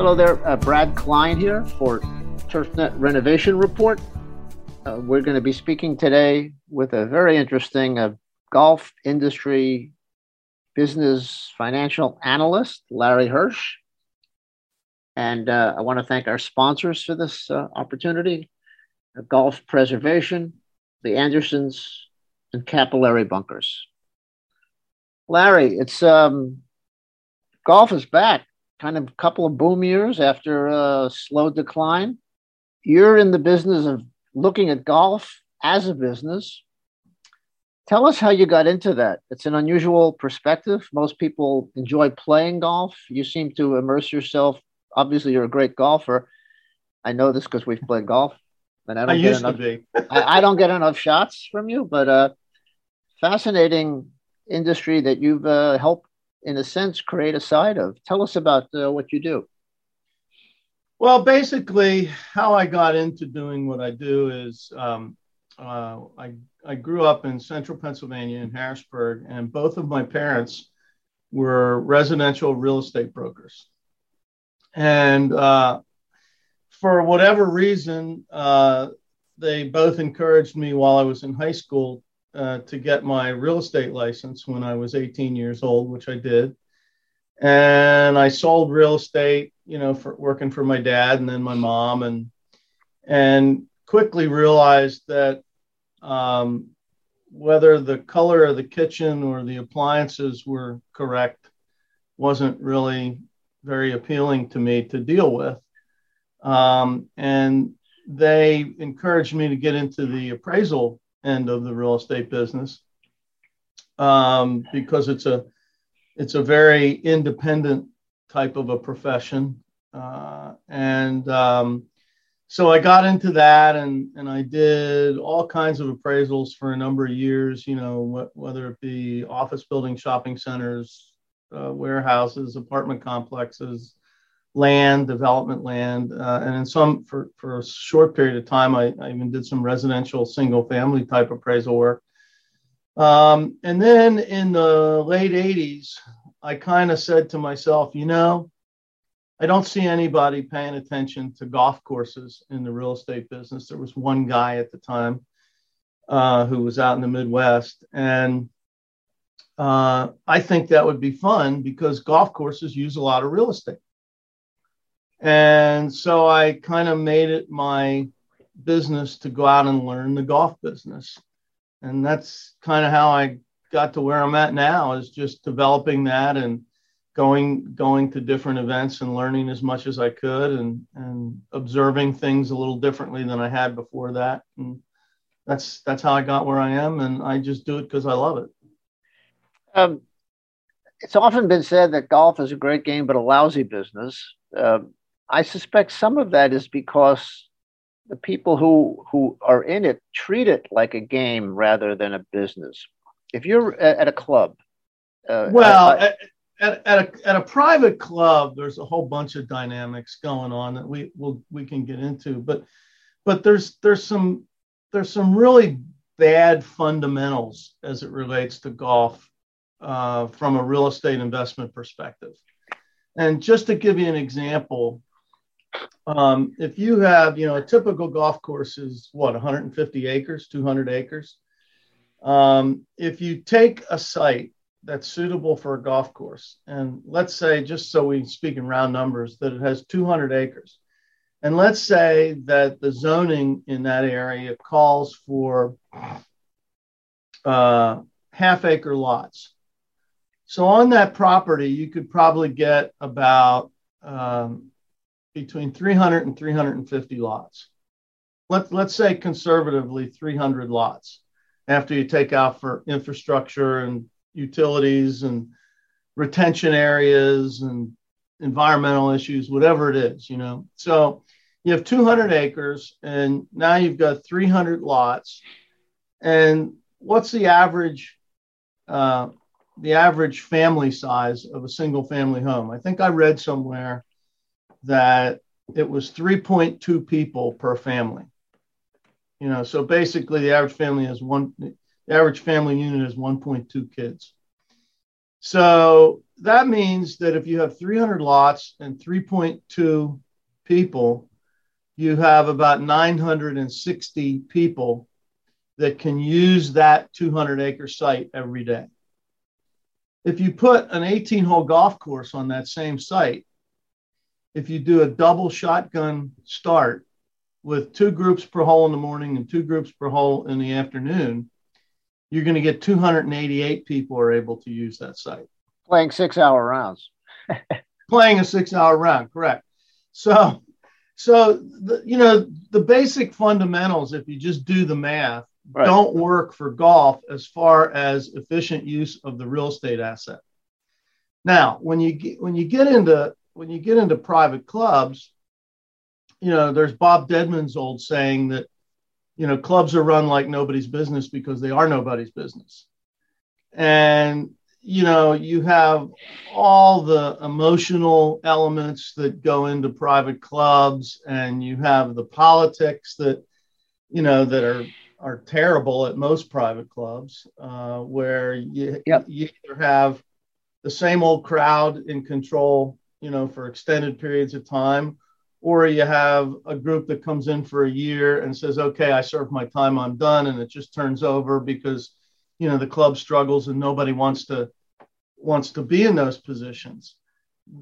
Hello there, uh, Brad Klein here for TurfNet Renovation Report. Uh, we're going to be speaking today with a very interesting uh, golf industry business financial analyst, Larry Hirsh. And uh, I want to thank our sponsors for this uh, opportunity uh, Golf Preservation, the Andersons, and Capillary Bunkers. Larry, it's um, golf is back kind of a couple of boom years after a slow decline. You're in the business of looking at golf as a business. Tell us how you got into that. It's an unusual perspective. Most people enjoy playing golf. You seem to immerse yourself. Obviously, you're a great golfer. I know this because we've played golf, and I don't I get enough. I, I, don't get enough shots from you, but uh, fascinating industry that you've uh, helped in a sense, create a side of. Tell us about uh, what you do. Well, basically, how I got into doing what I do is um, uh, I, I grew up in central Pennsylvania in Harrisburg, and both of my parents were residential real estate brokers. And uh, for whatever reason, uh, they both encouraged me while I was in high school uh, to get my real estate license when I was 18 years old, which I did. And I sold real estate, you know, for working for my dad and then my mom, and and quickly realized that um, whether the color of the kitchen or the appliances were correct wasn't really very appealing to me to deal with. Um, and they encouraged me to get into the appraisal end of the real estate business um, because it's a it's a very independent type of a profession, uh, and um, so I got into that, and and I did all kinds of appraisals for a number of years. You know, wh- whether it be office building shopping centers, uh, warehouses, apartment complexes, land, development land, uh, and in some for, for a short period of time, I, I even did some residential single family type appraisal work. Um, and then in the late 80s, I kind of said to myself, you know, I don't see anybody paying attention to golf courses in the real estate business. There was one guy at the time uh, who was out in the Midwest. And uh, I think that would be fun because golf courses use a lot of real estate. And so I kind of made it my business to go out and learn the golf business. And that's kind of how I got to where I'm at now is just developing that and going going to different events and learning as much as I could and and observing things a little differently than I had before that. And that's that's how I got where I am and I just do it because I love it. Um, it's often been said that golf is a great game but a lousy business. Uh, I suspect some of that is because the people who who are in it treat it like a game rather than a business. If you're at a club, uh, well, I, at, at, at, a, at a private club, there's a whole bunch of dynamics going on that we will we can get into, but but there's there's some there's some really bad fundamentals as it relates to golf uh, from a real estate investment perspective. And just to give you an example, um, if you have, you know, a typical golf course is what, 150 acres, 200 acres. Um, if you take a site that's suitable for a golf course, and let's say, just so we speak in round numbers, that it has 200 acres, and let's say that the zoning in that area calls for uh, half acre lots. So on that property, you could probably get about um, between 300 and 350 lots. Let, let's say conservatively 300 lots after you take out for infrastructure and utilities and retention areas and environmental issues, whatever it is, you know. So you have 200 acres and now you've got 300 lots. And what's the average? Uh, the average family size of a single family home. I think I read somewhere that it was 3.2 people per family. You know, so basically the average family has one, the average family unit has 1.2 kids. So that means that if you have 300 lots and 3.2 people, you have about 960 people that can use that 200 acre site every day. If you put an 18 hole golf course on that same site, if you do a double shotgun start with two groups per hole in the morning and two groups per hole in the afternoon, you're going to get 288 people are able to use that site. Playing six hour rounds. Playing a six hour round, correct. So, so the, you know the basic fundamentals, if you just do the math, right. don't work for golf as far as efficient use of the real estate asset. Now, when you get when you get into when you get into private clubs, you know, there's Bob Dedman's old saying that, you know, clubs are run like nobody's business because they are nobody's business. And, you know, you have all the emotional elements that go into private clubs, and you have the politics that, you know, that are are terrible at most private clubs, uh, where you, yep. you either have the same old crowd in control, you know, for extended periods of time, or you have a group that comes in for a year and says, okay, I served my time, I'm done. And it just turns over because, you know, the club struggles and nobody wants to, wants to be in those positions.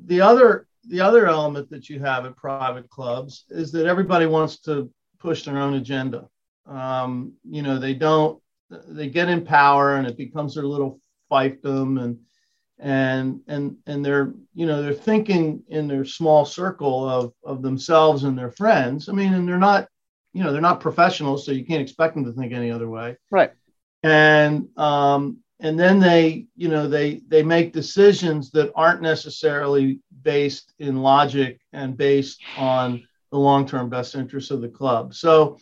The other, the other element that you have at private clubs is that everybody wants to push their own agenda. Um, you know, they don't, they get in power and it becomes their little fiefdom and, and and and they're you know they're thinking in their small circle of of themselves and their friends. I mean and they're not you know they're not professionals so you can't expect them to think any other way. Right. And um and then they you know they they make decisions that aren't necessarily based in logic and based on the long-term best interests of the club. So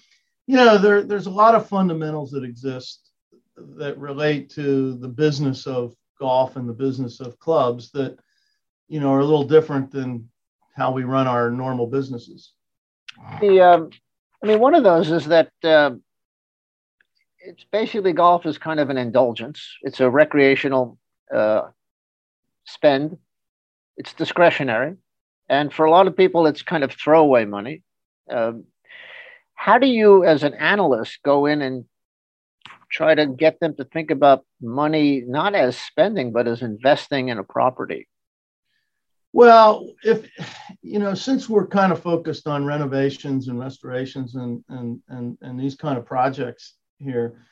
you know there there's a lot of fundamentals that exist that relate to the business of golf and the business of clubs that you know are a little different than how we run our normal businesses. The um, I mean, one of those is that uh, it's basically golf is kind of an indulgence. It's a recreational uh, spend. It's discretionary, and for a lot of people, it's kind of throwaway money. Um, how do you, as an analyst, go in and try to get them to think about money not as spending but as investing in a property. Well if you know since we're kind of focused on renovations and restorations and and and, and these kind of projects here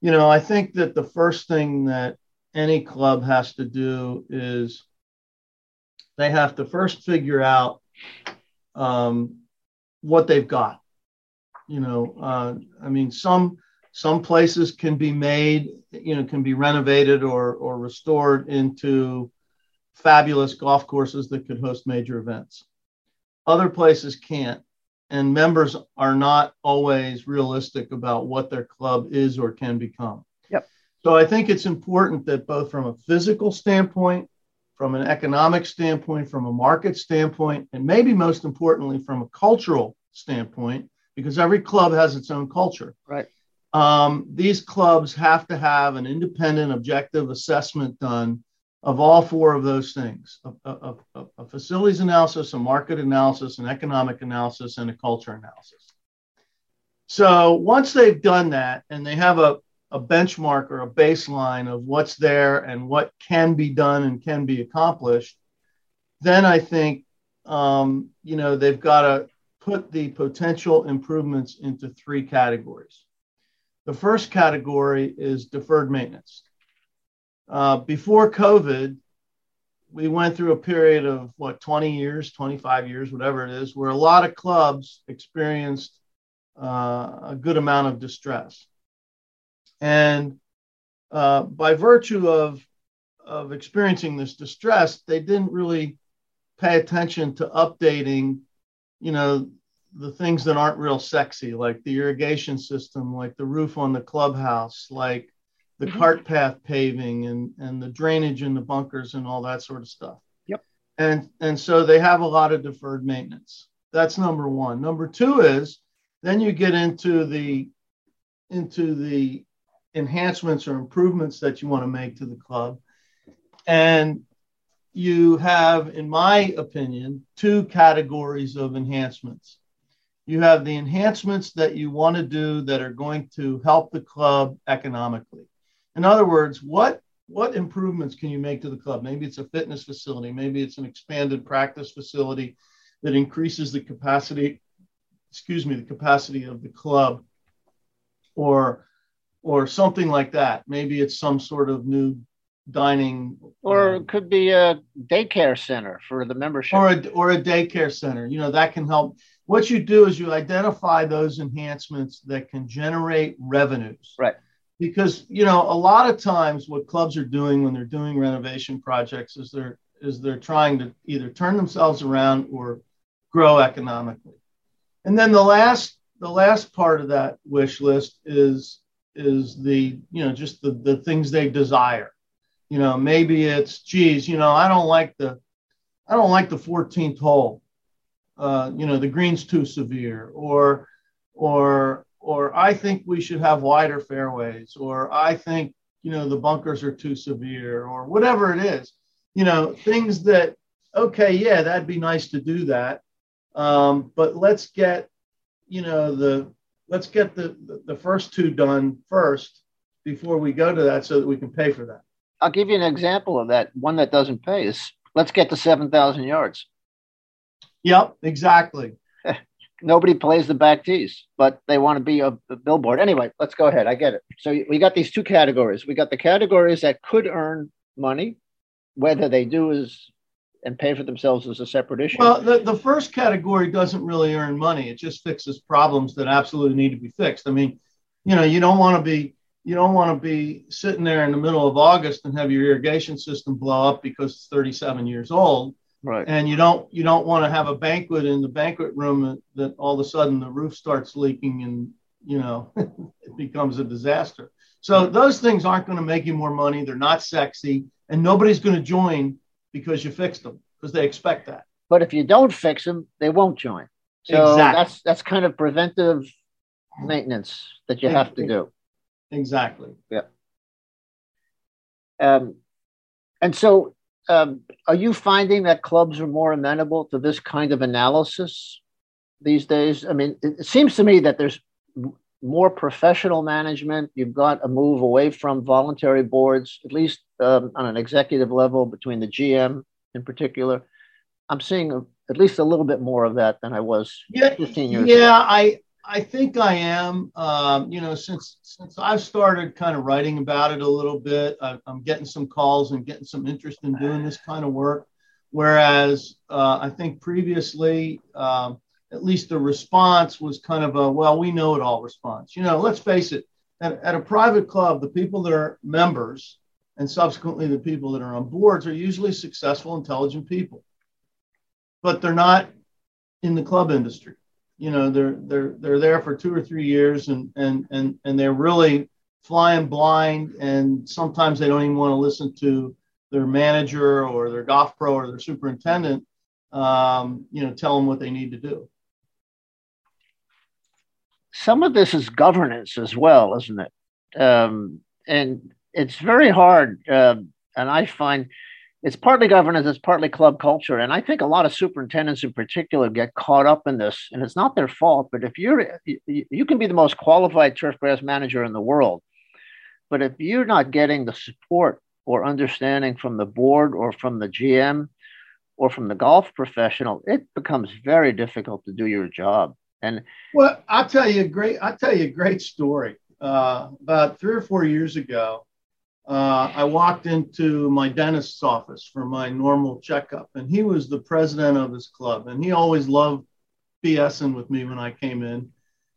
you know i think that the first thing that any club has to do is they have to first figure out um, what they've got. You know uh, i mean some some places can be made, you know, can be renovated or, or restored into fabulous golf courses that could host major events. Other places can't. And members are not always realistic about what their club is or can become. Yep. So I think it's important that both from a physical standpoint, from an economic standpoint, from a market standpoint, and maybe most importantly, from a cultural standpoint, because every club has its own culture. Right um, these clubs have to have an independent, objective assessment done of all four of those things a, a, a, facilities analysis, a market analysis, an economic analysis, and a culture analysis. So once they've done that and they have a, a benchmark or a baseline of what's there and what can be done and can be accomplished, then I think um, you know they've got to put the potential improvements into three categories. The first category is deferred maintenance. Uh, before COVID, we went through a period of what 20 years, 25 years, whatever it is, where a lot of clubs experienced uh, a good amount of distress. And uh, by virtue of, of experiencing this distress, they didn't really pay attention to updating, you know, the things that aren't real sexy, like the irrigation system, like the roof on the clubhouse, like the mm-hmm. cart path paving and, and the drainage in the bunkers and all that sort of stuff. Yep. And and so they have a lot of deferred maintenance. That's number one. Number two is then you get into the into the enhancements or improvements that you want to make to the club. And you have, in my opinion, two categories of enhancements. You have the enhancements that you want to do that are going to help the club economically. In other words, what what improvements can you make to the club? Maybe it's a fitness facility, maybe it's an expanded practice facility that increases the capacity, excuse me, the capacity of the club, or or something like that. Maybe it's some sort of new dining or uh, it could be a daycare center for the membership or a, or a daycare center you know that can help what you do is you identify those enhancements that can generate revenues. Right. Because you know a lot of times what clubs are doing when they're doing renovation projects is they're is they're trying to either turn themselves around or grow economically. And then the last the last part of that wish list is is the you know just the the things they desire. You know, maybe it's, geez, you know, I don't like the, I don't like the 14th hole. Uh, you know, the green's too severe, or, or, or I think we should have wider fairways, or I think, you know, the bunkers are too severe, or whatever it is. You know, things that, okay, yeah, that'd be nice to do that, um, but let's get, you know, the let's get the the first two done first before we go to that, so that we can pay for that. I'll give you an example of that. One that doesn't pay is let's get to 7,000 yards. Yep, exactly. Nobody plays the back tees, but they want to be a, a, billboard. Anyway, let's go ahead. I get it. So we got these two categories. We got the categories that could earn money, whether they do is and pay for themselves is a separate issue. Well, the, the first category doesn't really earn money. It just fixes problems that absolutely need to be fixed. I mean, you know, you don't want to be you don't want to be sitting there in the middle of August and have your irrigation system blow up because it's 37 years old. Right. And you don't you don't want to have a banquet in the banquet room that, that all of a sudden the roof starts leaking and you know it becomes a disaster. So those things aren't going to make you more money. They're not sexy, and nobody's going to join because you fixed them because they expect that. But if you don't fix them, they won't join. So exactly. that's that's kind of preventive maintenance that you have to do. Exactly. Yeah. Um, and so, um, are you finding that clubs are more amenable to this kind of analysis these days? I mean, it, it seems to me that there's more professional management. You've got a move away from voluntary boards, at least um, on an executive level, between the GM in particular. I'm seeing a, at least a little bit more of that than I was yeah, 15 years yeah, ago. Yeah, I I think I am. Um, you know, since since I've started kind of writing about it a little bit, I, am getting some calls and getting some interest in doing this kind of work. Whereas uh, I think previously, um, at least the response was kind of a well, we know it all response. You know, let's face it. At, at a private club, the people that are members and subsequently the people that are on boards are usually successful, intelligent people, but they're not in the club industry you know they're they're they're there for two or three years and and and and they're really flying blind and sometimes they don't even want to listen to their manager or their golf pro or their superintendent um, you know tell them what they need to do. Some of this is governance as well isn't it? Um, and it's very hard uh, and i find it's partly governance, it's partly club culture. And I think a lot of superintendents in particular get caught up in this, and it's not their fault. But if you're, you can be the most qualified turf grass manager in the world, but if you're not getting the support or understanding from the board or from the GM or from the golf professional, it becomes very difficult to do your job. And well, I'll tell you a great, I'll tell you a great story. Uh, about three or four years ago, uh, I walked into my dentist's office for my normal checkup, and he was the president of his club, and he always loved BSing with me when I came in.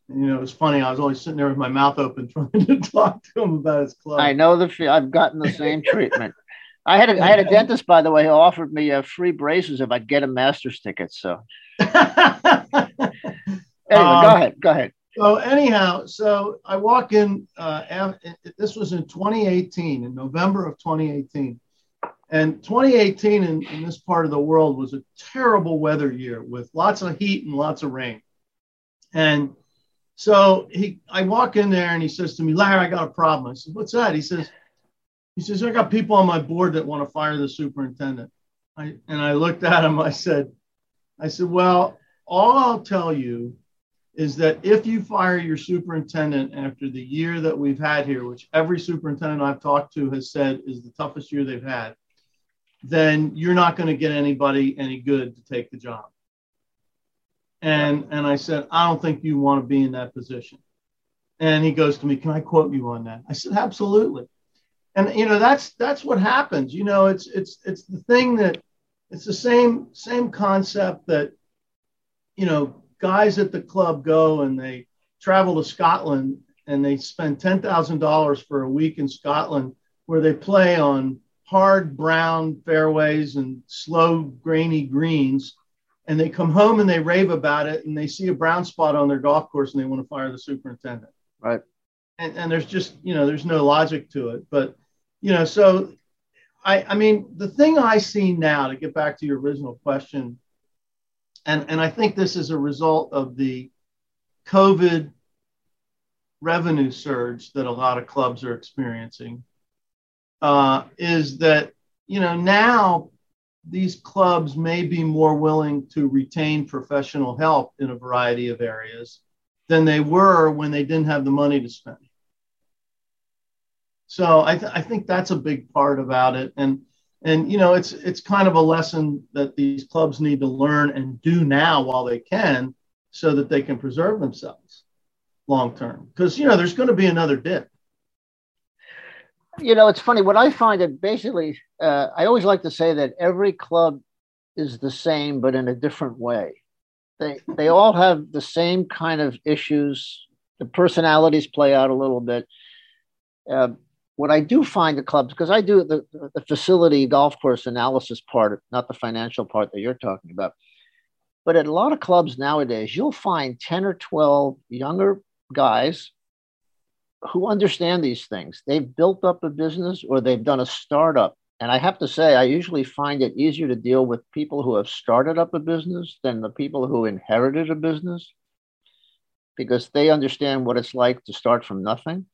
And, you know, it was funny. I was always sitting there with my mouth open, trying to talk to him about his club. I know the. I've gotten the same treatment. I had a, I had a dentist, by the way, who offered me uh, free braces if I'd get a master's ticket. So, anyway, um, go ahead. Go ahead. So anyhow, so I walk in. Uh, this was in 2018, in November of 2018, and 2018 in, in this part of the world was a terrible weather year with lots of heat and lots of rain. And so he, I walk in there and he says to me, "Larry, I got a problem." I said, "What's that?" He says, "He says I got people on my board that want to fire the superintendent." I, and I looked at him. I said, I said, well, all I'll tell you is that if you fire your superintendent after the year that we've had here, which every superintendent I've talked to has said is the toughest year they've had, then you're not going to get anybody any good to take the job. And and I said, I don't think you want to be in that position. And he goes to me, Can I quote you on that? I said, Absolutely. And you know, that's that's what happens. You know, it's it's it's the thing that it's the same same concept that you know guys at the club go and they travel to Scotland and they spend ten thousand dollars for a week in Scotland where they play on hard brown fairways and slow grainy greens. And they come home and they rave about it and they see a brown spot on their golf course and they want to fire the superintendent. Right. And, and there's just you know there's no logic to it. But you know so I, I mean, the thing I see now, to get back to your original question, and, and I think this is a result of the COVID revenue surge that a lot of clubs are experiencing, uh, is that, you know, now these clubs may be more willing to retain professional help in a variety of areas than they were when they didn't have the money to spend. So I, th- I think that's a big part about it. And, and, you know, it's, it's kind of a lesson that these clubs need to learn and do now while they can so that they can preserve themselves long term. Because, you know, there's going to be another dip. You know, it's funny. What I find that basically, uh, I always like to say that every club is the same, but in a different way. They, they all have the same kind of issues. The personalities play out a little bit. Uh, what I do find the clubs, because I do the, the facility golf course analysis part, not the financial part that you're talking about. But at a lot of clubs nowadays, you'll find 10 or 12 younger guys who understand these things. They've built up a business or they've done a startup. And I have to say, I usually find it easier to deal with people who have started up a business than the people who inherited a business because they understand what it's like to start from nothing.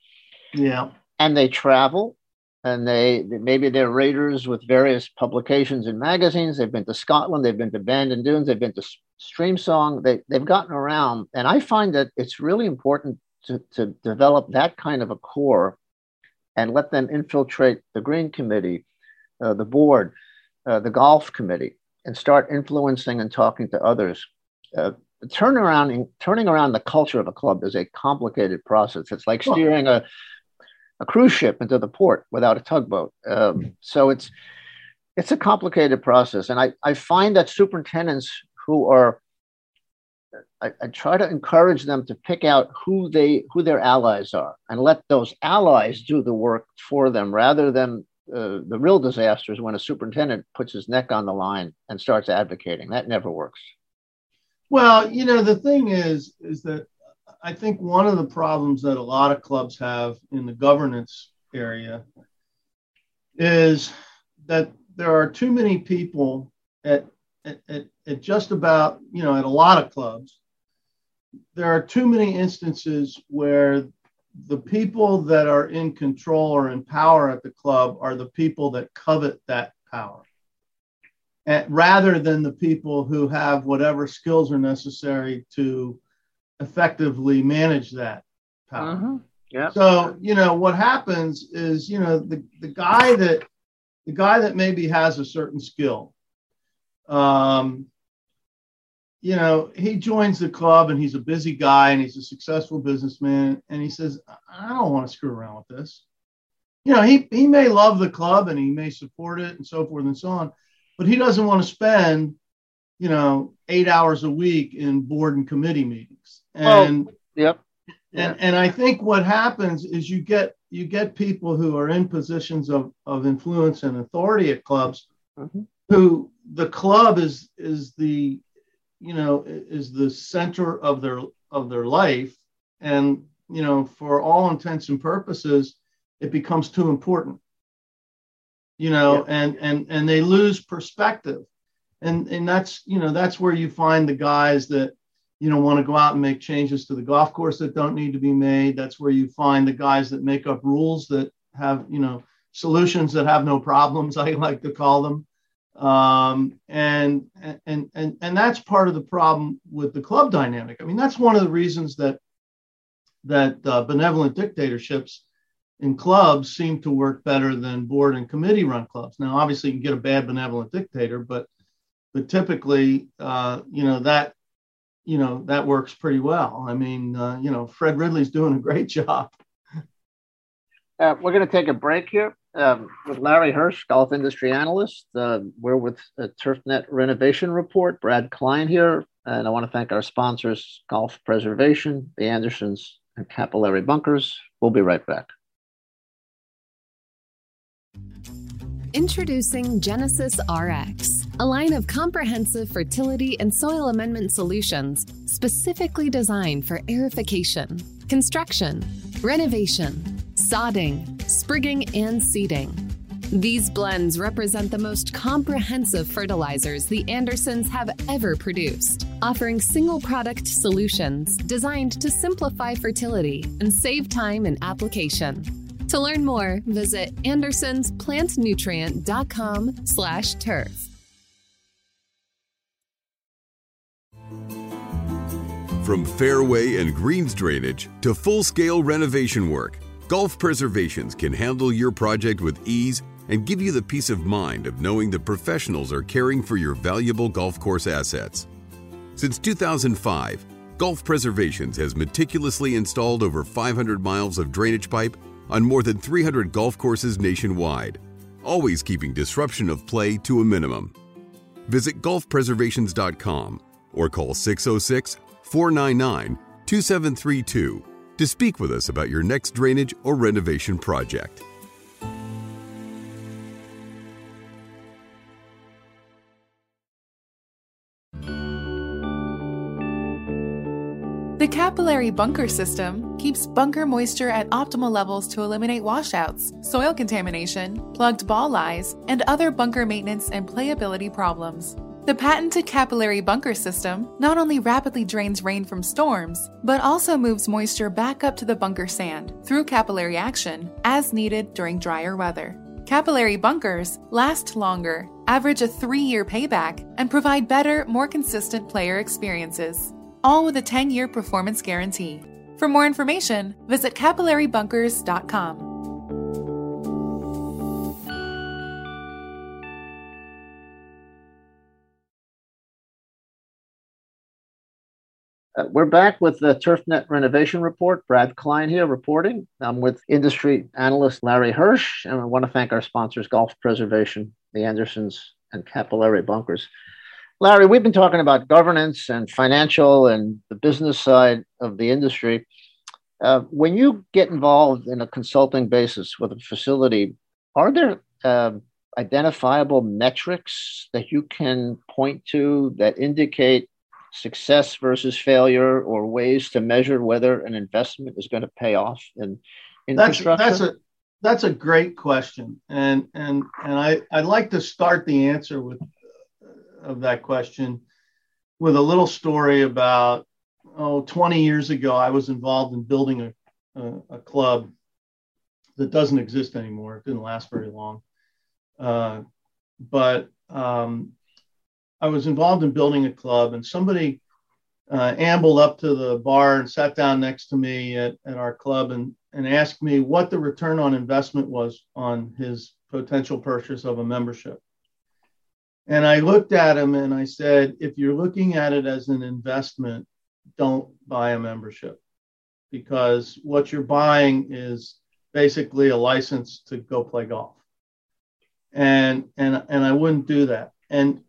Yeah and they travel and they maybe they're raters with various publications and magazines. They've been to Scotland, they've been to Bandon Dunes, they've been to Streamsong. They they've gotten around, and I find that it's really important to to develop that kind of a core, and let them infiltrate the Green Committee, uh, the board, uh, the Golf Committee, and start influencing and talking to others. Uh, turn around turning around the culture of a club is a complicated process. It's like steering a a cruise ship into the port without a tugboat. Um, so it's it's a complicated process, and I, I find that superintendents who are I, I, try to encourage them to pick out who they who their allies are and let those allies do the work for them rather than uh, the real disasters when a superintendent puts his neck on the line and starts advocating. That never works. Well, you know, the thing is, is that I think one of the problems that a lot of clubs have in the governance area is that there are too many people at, at, at, just about, you know, at a lot of clubs. There are too many instances where the people that are in control or in power at the club are the people that covet that power. Rather than the people who have whatever skills are necessary to effectively manage that power. Mm-hmm. Yeah. So you know what happens is you know the the guy that the guy that maybe has a certain skill, um, you know, he joins the club and he's a busy guy and he's a successful businessman and he says, I don't want to screw around with this. You know, he he may love the club and he may support it and so forth and so on, but he doesn't want to spend, you know, eight hours a week in board and committee meetings and oh, yep. And, and I think what happens is you get you get people who are in positions of, of influence and authority at clubs mm-hmm. who the club is is the you know is the center of their of their life and you know for all intents and purposes it becomes too important you know yeah. and and and they lose perspective and and that's you know that's where you find the guys that you know want to go out and make changes to the golf course that don't need to be made that's where you find the guys that make up rules that have you know solutions that have no problems i like to call them Um, and, and, and, and that's part of the problem with the club dynamic. I mean, that's one of the reasons that, that uh, benevolent dictatorships in clubs seem to work better than board and committee run clubs. Now, obviously, you can get a bad benevolent dictator, but but typically, uh, you know that you know that works pretty well. I mean, uh, you know, Fred Ridley's doing a great job. Uh, we're going to take a break here um, with Larry Hirsh, golf industry analyst. Uh, we're with TurfNet Renovation Report. Brad Klein here, and I want to thank our sponsors, Golf Preservation, the Andersons, and Capillary Bunkers. We'll be right back. Introducing Genesis RX, a line of comprehensive fertility and soil amendment solutions specifically designed for aerification, construction, renovation, sodding, sprigging, and seeding. These blends represent the most comprehensive fertilizers the Andersons have ever produced, offering single product solutions designed to simplify fertility and save time in application. To learn more, visit andersonsplantnutrient.com slash turf. From fairway and greens drainage to full-scale renovation work, Golf Preservations can handle your project with ease and give you the peace of mind of knowing the professionals are caring for your valuable golf course assets. Since 2005, Golf Preservations has meticulously installed over 500 miles of drainage pipe on more than 300 golf courses nationwide, always keeping disruption of play to a minimum. Visit golfpreservations.com or call 606 499 2732 to speak with us about your next drainage or renovation project. The capillary bunker system keeps bunker moisture at optimal levels to eliminate washouts, soil contamination, plugged ball lies, and other bunker maintenance and playability problems. The patented capillary bunker system not only rapidly drains rain from storms, but also moves moisture back up to the bunker sand through capillary action as needed during drier weather. Capillary bunkers last longer, average a three year payback, and provide better, more consistent player experiences all with a 10 year performance guarantee. For more information, visit capillarybunkers.com. Uh, we're back with the TurfNet renovation report. Brad Klein here reporting. I'm with industry analyst Larry Hirsh, and I want to thank our sponsors, Golf Preservation, the Andersons, and Capillary Bunkers. Larry, we've been talking about governance and financial and the business side of the industry. Uh, when you get involved in a consulting basis with a facility, are there uh, identifiable metrics that you can point to that indicate success versus failure or ways to measure whether an investment is going to pay off in infrastructure? That's, that's a that's a great question, and and and I I'd like to start the answer with of that question with a little story about oh 20 years ago i was involved in building a, a, a club that doesn't exist anymore. It didn't last very long. Uh, but um, i was involved in building a club and somebody uh, ambled up to the bar and sat down next to me at, at our club and, and asked me what the return on investment was on his potential purchase of a membership and I looked at him and I said, if you're looking at it as an investment, don't buy a membership because what you're buying is basically a license to go play golf. And and and I wouldn't do that. And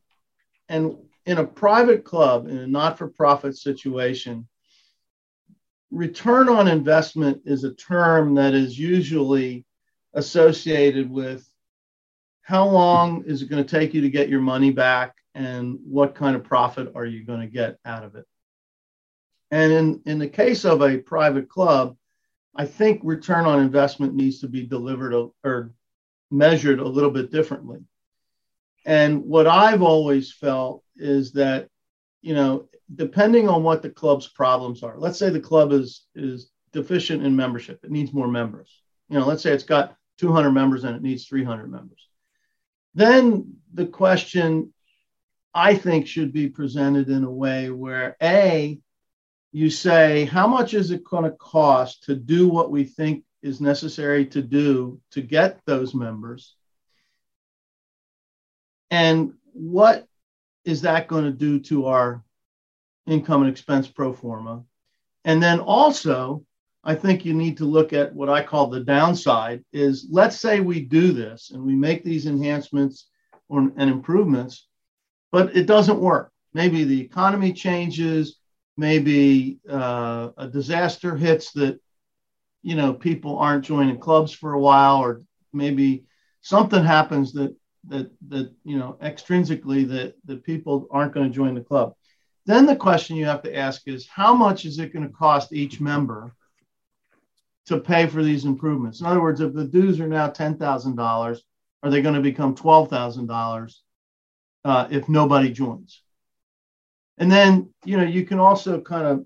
and in a private club, in a not-for-profit situation, return on investment is a term that is usually associated with how long is it going to take you to get your money back and what kind of profit are you going to get out of it? And in, in the case of a private club i think return on investment needs to be delivered or measured a little bit differently. And what i've always felt is that you know depending on what the club's problems are let's say the club is is deficient in membership it needs more members. You know let's say it's got 200 members and it needs 300 members then the question I think should be presented in a way where A, you say, how much is it going to cost to do what we think is necessary to do to get those members? And what is that going to do to our income and expense pro forma? And then also, I think you need to look at what I call the downside is let's say we do this and we make these enhancements or, and improvements, but it doesn't work. Maybe the economy changes, maybe uh, a disaster hits that, you know, people aren't joining clubs for a while, or maybe something happens that, that, that, you know, extrinsically that, that people aren't going to join the club. Then the question you have to ask is how much is it going to cost each member to pay for these improvements. In other words, if the dues are now $10,000, are they going to become $12,000 uh, if nobody joins? And then, you know, you can also kind of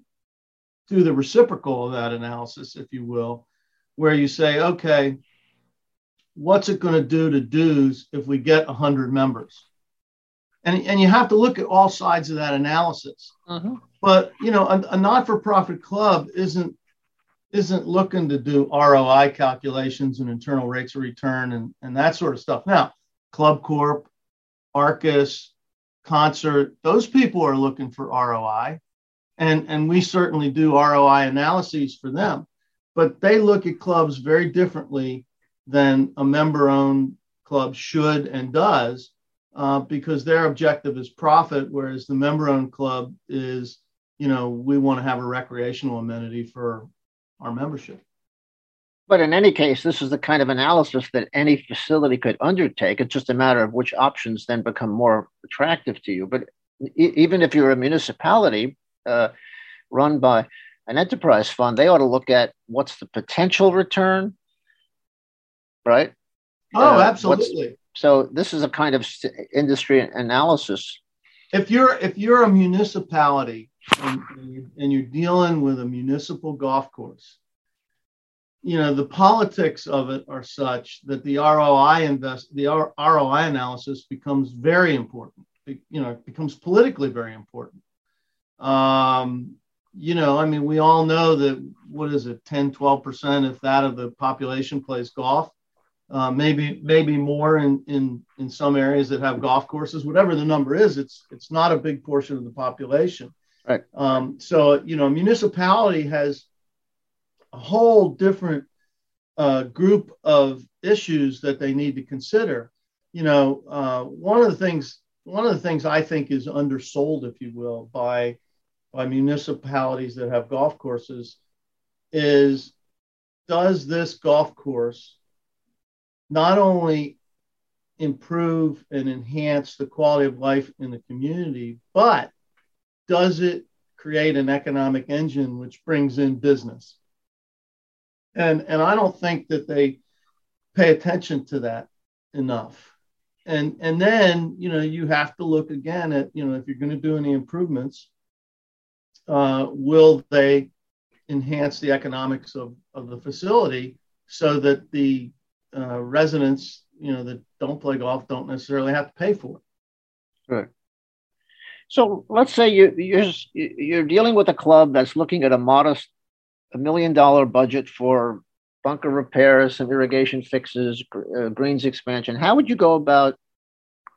do the reciprocal of that analysis, if you will, where you say, okay, what's it going to do to dues if we get 100 members? And, and you have to look at all sides of that analysis. Uh-huh. But, you know, a, a not for profit club isn't isn't looking to do ROI calculations and internal rates of return and, and that sort of stuff. Now, Club Corp, Arcis, Concert, those people are looking for ROI. And, and we certainly do ROI analyses for them. But they look at clubs very differently than a member owned club should and does uh, because their objective is profit, whereas the member owned club is, you know, we want to have a recreational amenity for our membership. But in any case, this is the kind of analysis that any facility could undertake. It's just a matter of which options then become more attractive to you. But e- even if you're a municipality uh, run by an enterprise fund, they ought to look at what's the potential return, right? Oh, uh, absolutely. So this is a kind of industry analysis. If you're if you're a municipality and, and you're dealing with a municipal golf course, you know the politics of it are such that the ROI invest the ROI analysis becomes very important. It, you know, it becomes politically very important. Um, you know, I mean, we all know that what is it, 10, 12 percent, if that of the population plays golf. Uh, maybe maybe more in, in in some areas that have golf courses. Whatever the number is, it's it's not a big portion of the population. Right. Um, so, you know, municipality has a whole different uh, group of issues that they need to consider. You know, uh, one of the things one of the things I think is undersold, if you will, by by municipalities that have golf courses is does this golf course not only improve and enhance the quality of life in the community, but does it create an economic engine which brings in business? And, and I don't think that they pay attention to that enough. And, and then, you know, you have to look again at, you know, if you're going to do any improvements, uh, will they enhance the economics of, of the facility so that the uh, residents, you know, that don't play golf don't necessarily have to pay for it. Right. So let's say you, you're you're dealing with a club that's looking at a modest, a million dollar budget for bunker repairs, some irrigation fixes, uh, greens expansion. How would you go about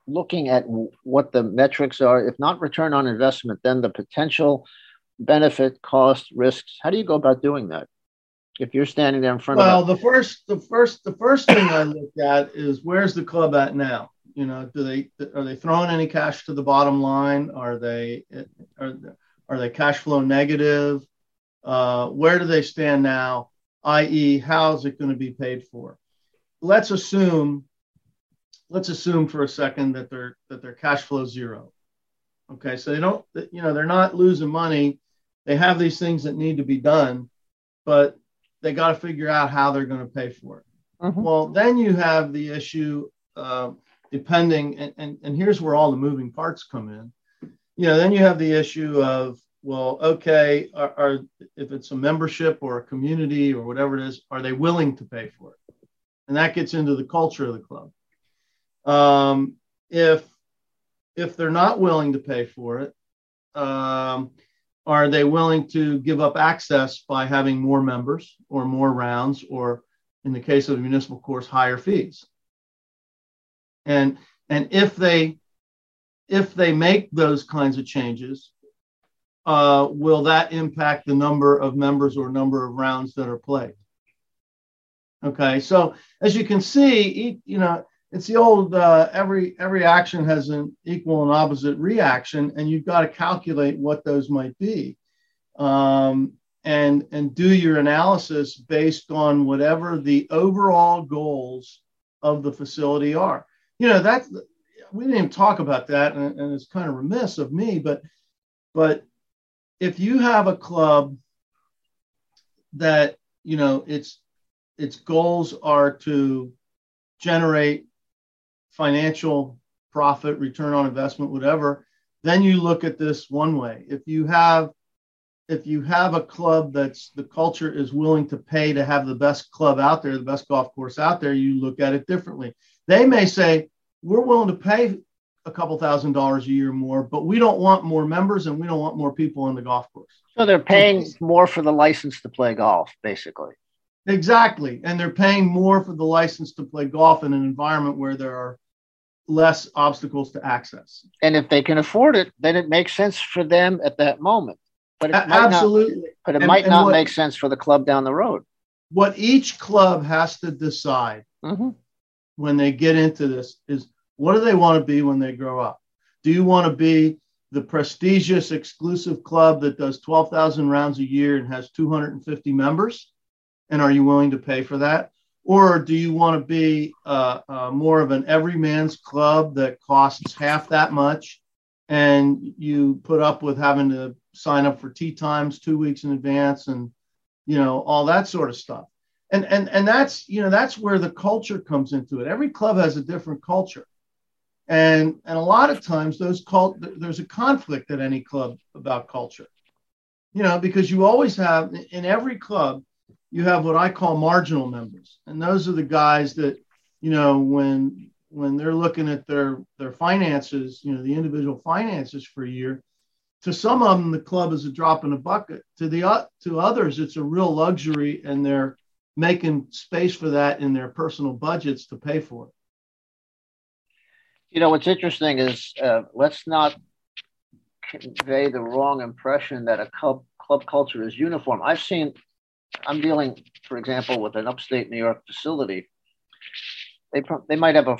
looking at what the metrics are? If not return on investment, then the potential benefit, cost, risks. How do you go about doing that? If you're standing there in front well, of well, the first, the first, the first thing I look at is where's the club at now? You know, do they are they throwing any cash to the bottom line? Are they are are they cash flow negative? Uh, where do they stand now? I.e., how is it going to be paid for? Let's assume let's assume for a second that they're that their cash flow zero. Okay, so they don't you know they're not losing money. They have these things that need to be done, but they got to figure out how they're going to pay for it. Mm-hmm. Well, then you have the issue. Uh, depending and, and, and here's where all the moving parts come in. You know then you have the issue of well okay are, are, if it's a membership or a community or whatever it is are they willing to pay for it? And that gets into the culture of the club. Um, if if they're not willing to pay for it, um, are they willing to give up access by having more members or more rounds, or in the case of the municipal course, higher fees? And and if they if they make those kinds of changes, uh, will that impact the number of members or number of rounds that are played? Okay, so as you can see, you know, it's the old uh, every every action has an equal and opposite reaction, and you've got to calculate what those might be, um, and and do your analysis based on whatever the overall goals of the facility are. You know that we didn't even talk about that, and, and it's kind of remiss of me, but but if you have a club that you know its its goals are to generate financial profit, return on investment, whatever, then you look at this one way. If you have if you have a club that's the culture is willing to pay to have the best club out there, the best golf course out there, you look at it differently. They may say, we're willing to pay a couple thousand dollars a year more, but we don't want more members and we don't want more people on the golf course. So they're paying more for the license to play golf, basically. Exactly. And they're paying more for the license to play golf in an environment where there are less obstacles to access. And if they can afford it, then it makes sense for them at that moment. But it absolutely. Not, but it and, might not what, make sense for the club down the road. What each club has to decide mm-hmm. when they get into this is what do they want to be when they grow up? Do you want to be the prestigious exclusive club that does 12,000 rounds a year and has 250 members? And are you willing to pay for that? Or do you want to be uh, uh, more of an everyman's club that costs half that much and you put up with having to sign up for tee times two weeks in advance and you know all that sort of stuff. And and and that's you know that's where the culture comes into it. Every club has a different culture. And and a lot of times those cult there's a conflict at any club about culture. You know because you always have in every club you have what I call marginal members, and those are the guys that you know when when they're looking at their their finances, you know, the individual finances for a year. To some of them, the club is a drop in a bucket. To the uh, to others, it's a real luxury, and they're making space for that in their personal budgets to pay for it. You know, what's interesting is uh, let's not convey the wrong impression that a club club culture is uniform. I've seen I'm dealing, for example, with an upstate New York facility. They, they might have a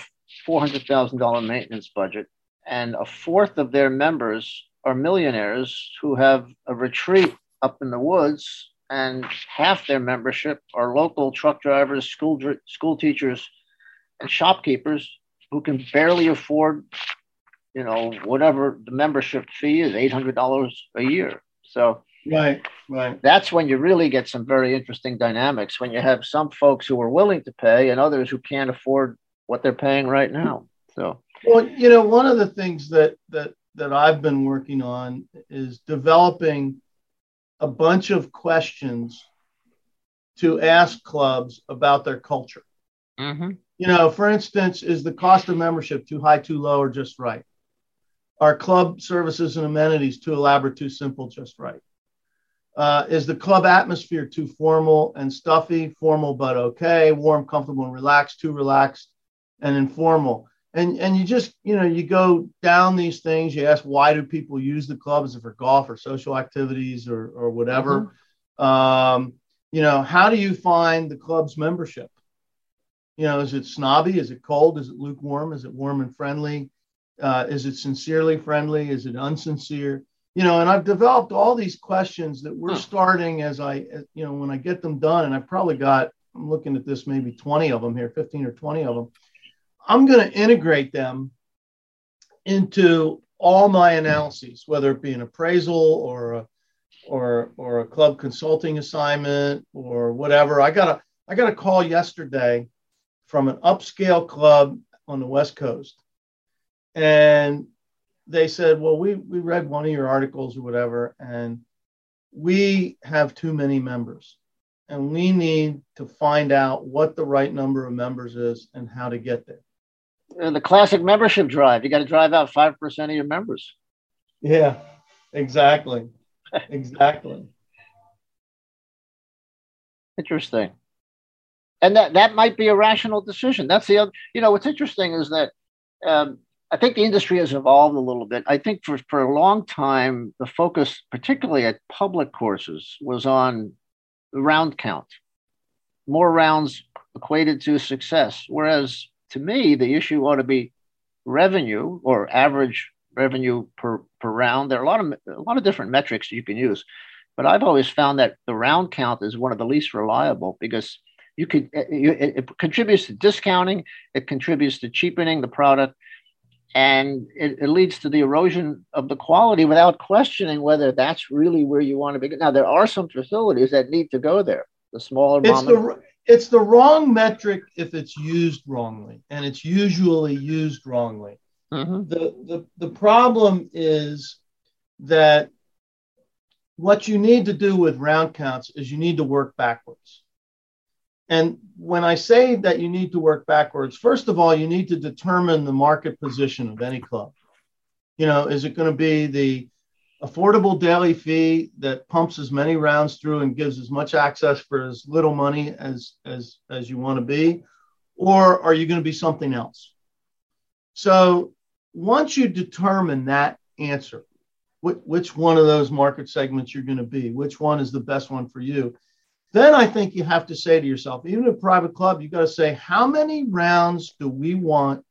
$400,000 maintenance budget, and a fourth of their members are millionaires who have a retreat up in the woods, and half their membership are local truck drivers, school, school teachers, and shopkeepers who can barely afford, you know, whatever the membership fee is, $800 a year. So Right, right. That's when you really get some very interesting dynamics when you have some folks who are willing to pay and others who can't afford what they're paying right now. So, well, you know, one of the things that that that I've been working on is developing a bunch of questions to ask clubs about their culture. Mm-hmm. You know, for instance, is the cost of membership too high, too low, or just right? Are club services and amenities too elaborate, too simple, just right? Uh, is the club atmosphere too formal and stuffy? Formal but okay. Warm, comfortable, and relaxed. Too relaxed and informal. And and you just you know you go down these things. You ask why do people use the club? Is it for golf or social activities or or whatever? Mm-hmm. Um, you know, how do you find the club's membership? You know, is it snobby? Is it cold? Is it lukewarm? Is it warm and friendly? Uh, is it sincerely friendly? Is it unsincere? you know, and I've developed all these questions that we're starting as I, you know, when I get them done, and I've probably got, I'm looking at this, maybe 20 of them here, 15 or 20 of them. I'm going to integrate them into all my analyses, whether it be an appraisal or a, or, or a club consulting assignment or whatever. I got a, I got a call yesterday from an upscale club on the West Coast. And they said, well, we, we read one of your articles or whatever, and we have too many members. And we need to find out what the right number of members is and how to get there. Uh, the classic membership drive. You got to drive out 5% of your members. Yeah, exactly. exactly. Interesting. And that, that might be a rational decision. That's the other, you know, what's interesting is that um, I think the industry has evolved a little bit. I think for, for a long time, the focus, particularly at public courses, was on the round count. More rounds equated to success. Whereas to me, the issue ought to be revenue or average revenue per, per round. There are a lot of a lot of different metrics you can use, but I've always found that the round count is one of the least reliable because you could it, it contributes to discounting, it contributes to cheapening the product, and it, it, leads to the erosion of the quality without questioning whether that's really where you want to be. Now there are some facilities that need to go there. The smaller it's the it's the wrong metric if it's used wrongly, and it's usually used wrongly. Mm-hmm. The, the the problem is that what you need to do with round counts is you need to work backwards. And when I say that you need to work backwards, first of all, you need to determine the market position of any club. You know, is it going to be the affordable daily fee that pumps as many rounds through and gives as much access for as little money as as as you want to be, or are you going to be something else? So once you determine that answer, which, which one of those market segments you're going to be, which one is the best one for you, then I think you have to say to yourself, even a private club, you got to say, how many rounds do we want?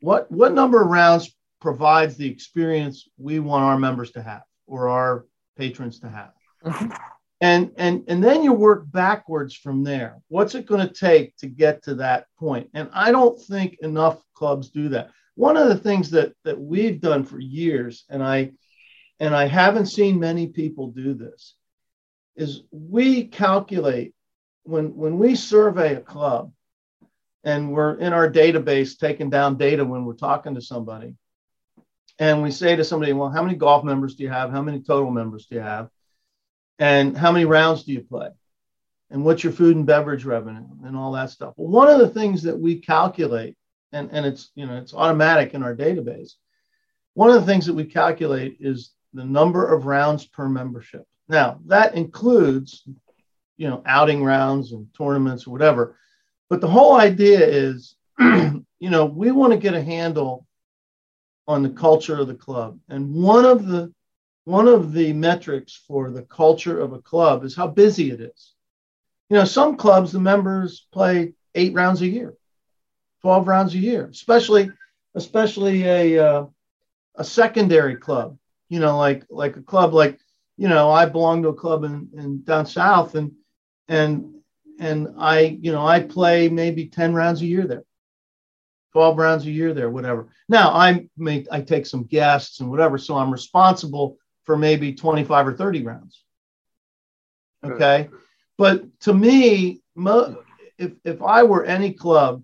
What what number of rounds provides the experience we want our members to have or our patrons to have? Mm-hmm. And and and then you work backwards from there. What's it going to take to get to that point? And I don't think enough clubs do that. One of the things that that we've done for years, and I and I haven't seen many people do this, is we calculate when when we survey a club and we're in our database taking down data when we're talking to somebody and we say to somebody well how many golf members do you have? How many total members do you have? And how many rounds do you play? And what's your food and beverage revenue? And all that stuff. Well one of the things that we calculate and, and it's you know it's automatic in our database one of the things that we calculate is the number of rounds per membership. Now, that includes, you know, outing rounds and tournaments or whatever. But the whole idea is, you know, we want to get a handle on the culture of the club. And one of the one of the metrics for the culture of a club is how busy it is. You know, some clubs the members play 8 rounds a year, 12 rounds a year, especially especially a uh, a secondary club, you know, like like a club like you know, I belong to a club in, in down south and and and I, you know, I play maybe 10 rounds a year there. 12 rounds a year there, whatever. Now I make I take some guests and whatever, so I'm responsible for maybe 25 or 30 rounds. Okay. But to me, mo- if if I were any club,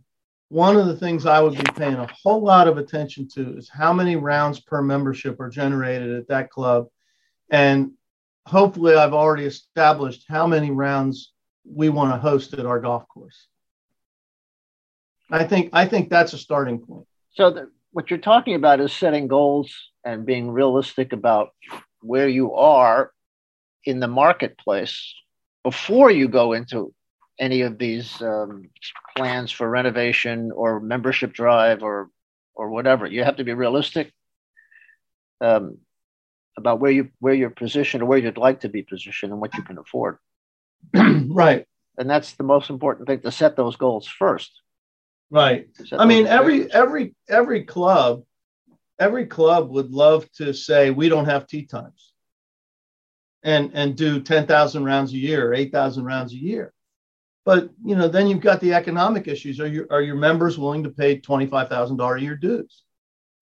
one of the things I would be paying a whole lot of attention to is how many rounds per membership are generated at that club. And hopefully I've already established how many rounds we want to host at our golf course. I think I think that's a starting point. So the, what you're talking about is setting goals and being realistic about where you are in the marketplace before you go into any of these um, plans for renovation or membership drive or or whatever. You have to be realistic. Um, about where you where you're positioned or where you'd like to be positioned and what you can afford. right. And that's the most important thing to set those goals first. Right. I mean, every every every club, every club would love to say we don't have tee times, and and do ten thousand rounds a year, or eight thousand rounds a year. But you know, then you've got the economic issues. Are your are your members willing to pay twenty five thousand dollar a year dues?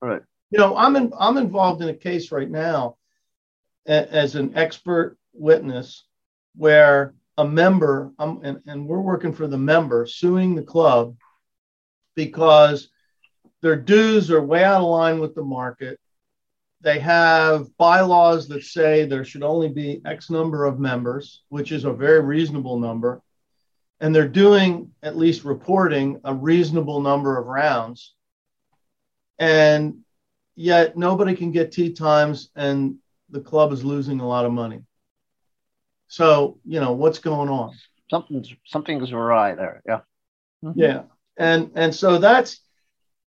Right. You know, I'm in, I'm involved in a case right now as an expert witness where a member, um, and, and we're working for the member, suing the club because their dues are way out of line with the market. They have bylaws that say there should only be X number of members, which is a very reasonable number. And they're doing, at least reporting, a reasonable number of rounds. and yet nobody can get tee times, and the club is losing a lot of money. So you know what's going on. Something's something's awry there. Yeah. Mm-hmm. Yeah, and and so that's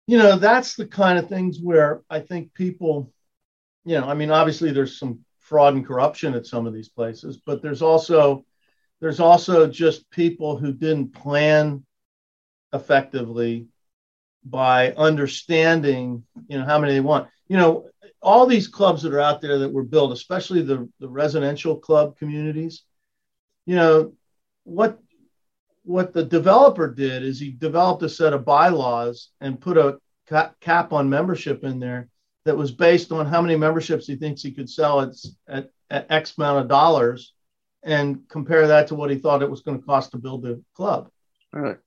you know that's the kind of things where I think people, you know, I mean, obviously there's some fraud and corruption at some of these places, but there's also there's also just people who didn't plan effectively by understanding, you know, how many they want. You know, all these clubs that are out there that were built, especially the, the residential club communities, you know, what what the developer did is he developed a set of bylaws and put a cap on membership in there that was based on how many memberships he thinks he could sell at, at, at X amount of dollars and compare that to what he thought it was going to cost to build the club. All right.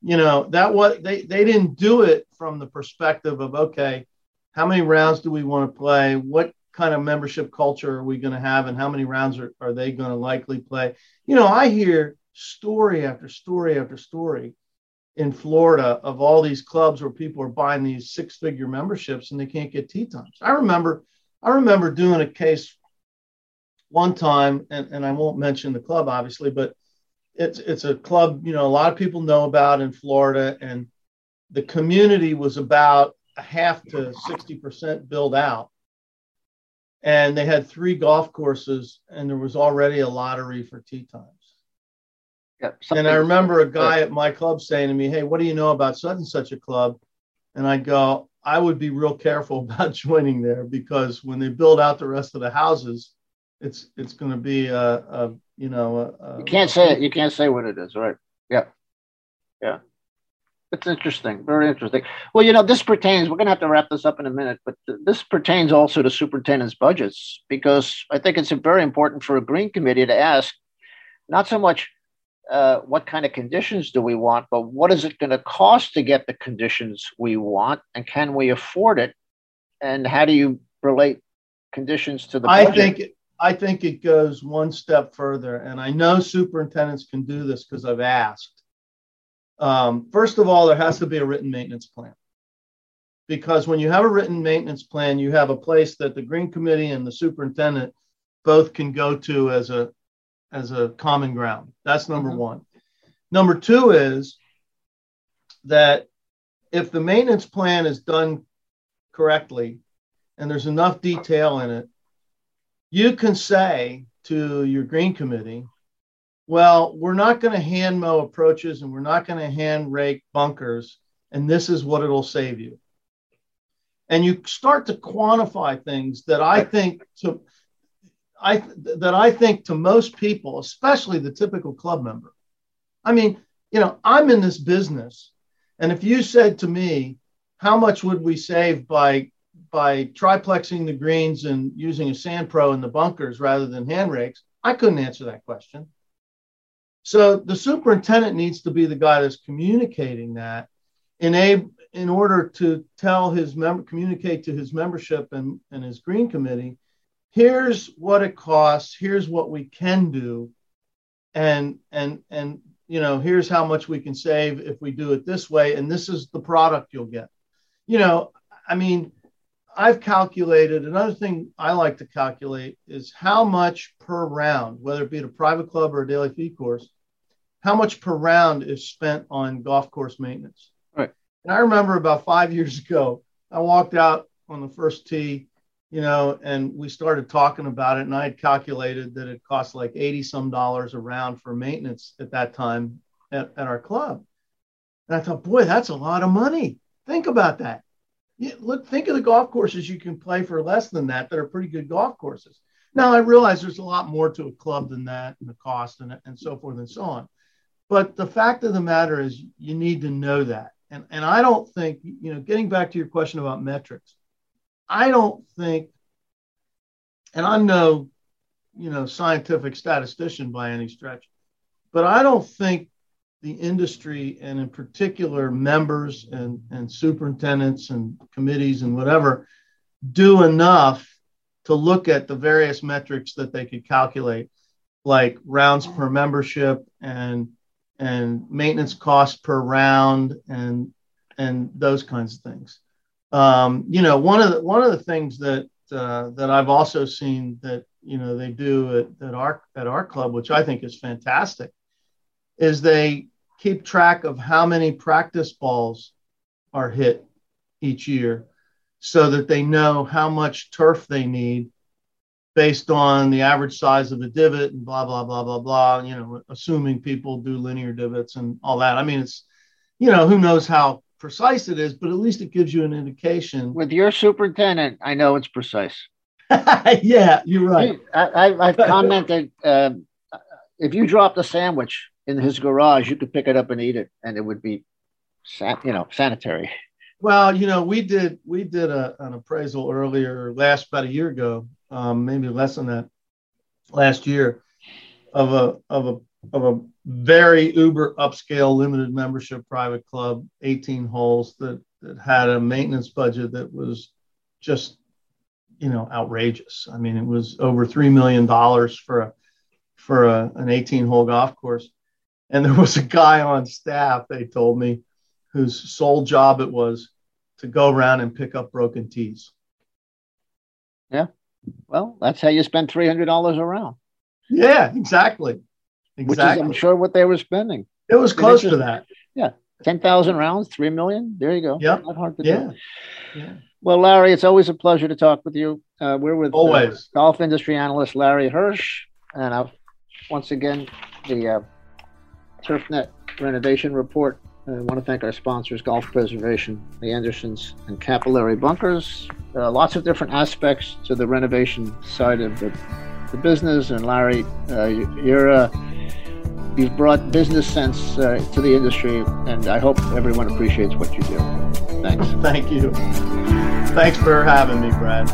You know, that what they, they didn't do it from the perspective of, okay, how many rounds do we want to play? What kind of membership culture are we going to have? And how many rounds are, are they going to likely play? You know, I hear story after story after story in Florida of all these clubs where people are buying these six figure memberships and they can't get tee times. I remember, I remember doing a case one time, and, and I won't mention the club obviously, but it's it's a club you know a lot of people know about in Florida, and the community was about a half to sixty percent built out, and they had three golf courses, and there was already a lottery for tee times. Yeah, and I remember a guy at my club saying to me, "Hey, what do you know about such and such a club?" And I go, "I would be real careful about joining there because when they build out the rest of the houses, it's it's going to be a, a you know a, you can't say it. You can't say what it is, right? Yeah, yeah. It's interesting, very interesting. Well, you know, this pertains. We're going to have to wrap this up in a minute, but th- this pertains also to superintendents' budgets because I think it's very important for a green committee to ask, not so much uh, what kind of conditions do we want, but what is it going to cost to get the conditions we want, and can we afford it? And how do you relate conditions to the? Budget? I think I think it goes one step further, and I know superintendents can do this because I've asked. Um, first of all, there has to be a written maintenance plan. Because when you have a written maintenance plan, you have a place that the Green Committee and the superintendent both can go to as a as a common ground. That's number mm-hmm. one. Number two is that if the maintenance plan is done correctly and there's enough detail in it, you can say to your green committee, well, we're not going to hand mow approaches and we're not going to hand rake bunkers, and this is what it'll save you. And you start to quantify things that I think to I that I think to most people, especially the typical club member. I mean, you know, I'm in this business, and if you said to me, how much would we save by by triplexing the greens and using a sand pro in the bunkers rather than hand rakes, I couldn't answer that question. So the superintendent needs to be the guy that's communicating that in a in order to tell his member communicate to his membership and, and his green committee, here's what it costs, here's what we can do, and and and you know, here's how much we can save if we do it this way, and this is the product you'll get. You know, I mean, I've calculated another thing I like to calculate is how much per round, whether it be at a private club or a daily fee course, how much per round is spent on golf course maintenance. Right. And I remember about five years ago, I walked out on the first tee, you know, and we started talking about it, and I had calculated that it cost like 80 some dollars a round for maintenance at that time at, at our club. And I thought, boy, that's a lot of money. Think about that look, think of the golf courses you can play for less than that that are pretty good golf courses. Now, I realize there's a lot more to a club than that and the cost and, and so forth and so on. But the fact of the matter is, you need to know that. And, and I don't think, you know, getting back to your question about metrics, I don't think, and I'm no, you know, scientific statistician by any stretch, but I don't think the industry and in particular members and, and superintendents and committees and whatever do enough to look at the various metrics that they could calculate like rounds per membership and and maintenance cost per round and and those kinds of things um, you know, one of the one of the things that uh, that I've also seen that you know they do at, at our at our club, which I think is fantastic, is they keep track of how many practice balls are hit each year, so that they know how much turf they need based on the average size of the divot and blah blah blah blah blah. You know, assuming people do linear divots and all that. I mean, it's you know who knows how precise it is, but at least it gives you an indication. With your superintendent, I know it's precise. yeah, you're right. I, have commented uh, if you dropped a sandwich in his garage, you could pick it up and eat it, and it would be, you know, sanitary. Well, you know, we did we did a, an appraisal earlier last about a year ago, um, maybe less than that, last year, of a of a of a very uber upscale limited membership private club, 18 holes that, that had a maintenance budget that was just, you know, outrageous. I mean, it was over $3 million for a, for a, an 18 hole golf course. And there was a guy on staff, they told me, whose sole job it was to go around and pick up broken tees. Yeah. Well, that's how you spend $300 around. Yeah, exactly. Exactly. Which is, I'm sure, what they were spending. It was close to that. Yeah. 10,000 rounds, 3 million. There you go. Yeah. Not hard to yeah. do. Yeah. Well, Larry, it's always a pleasure to talk with you. Uh, we're with uh, always uh, golf industry analyst Larry Hirsh. And I've, once again, the uh, TurfNet renovation report. I want to thank our sponsors, Golf Preservation, the Andersons, and Capillary Bunkers. Uh, lots of different aspects to the renovation side of the, the business. And Larry, uh, you're uh, You've brought business sense uh, to the industry, and I hope everyone appreciates what you do. Thanks. Thank you. Thanks for having me, Brad.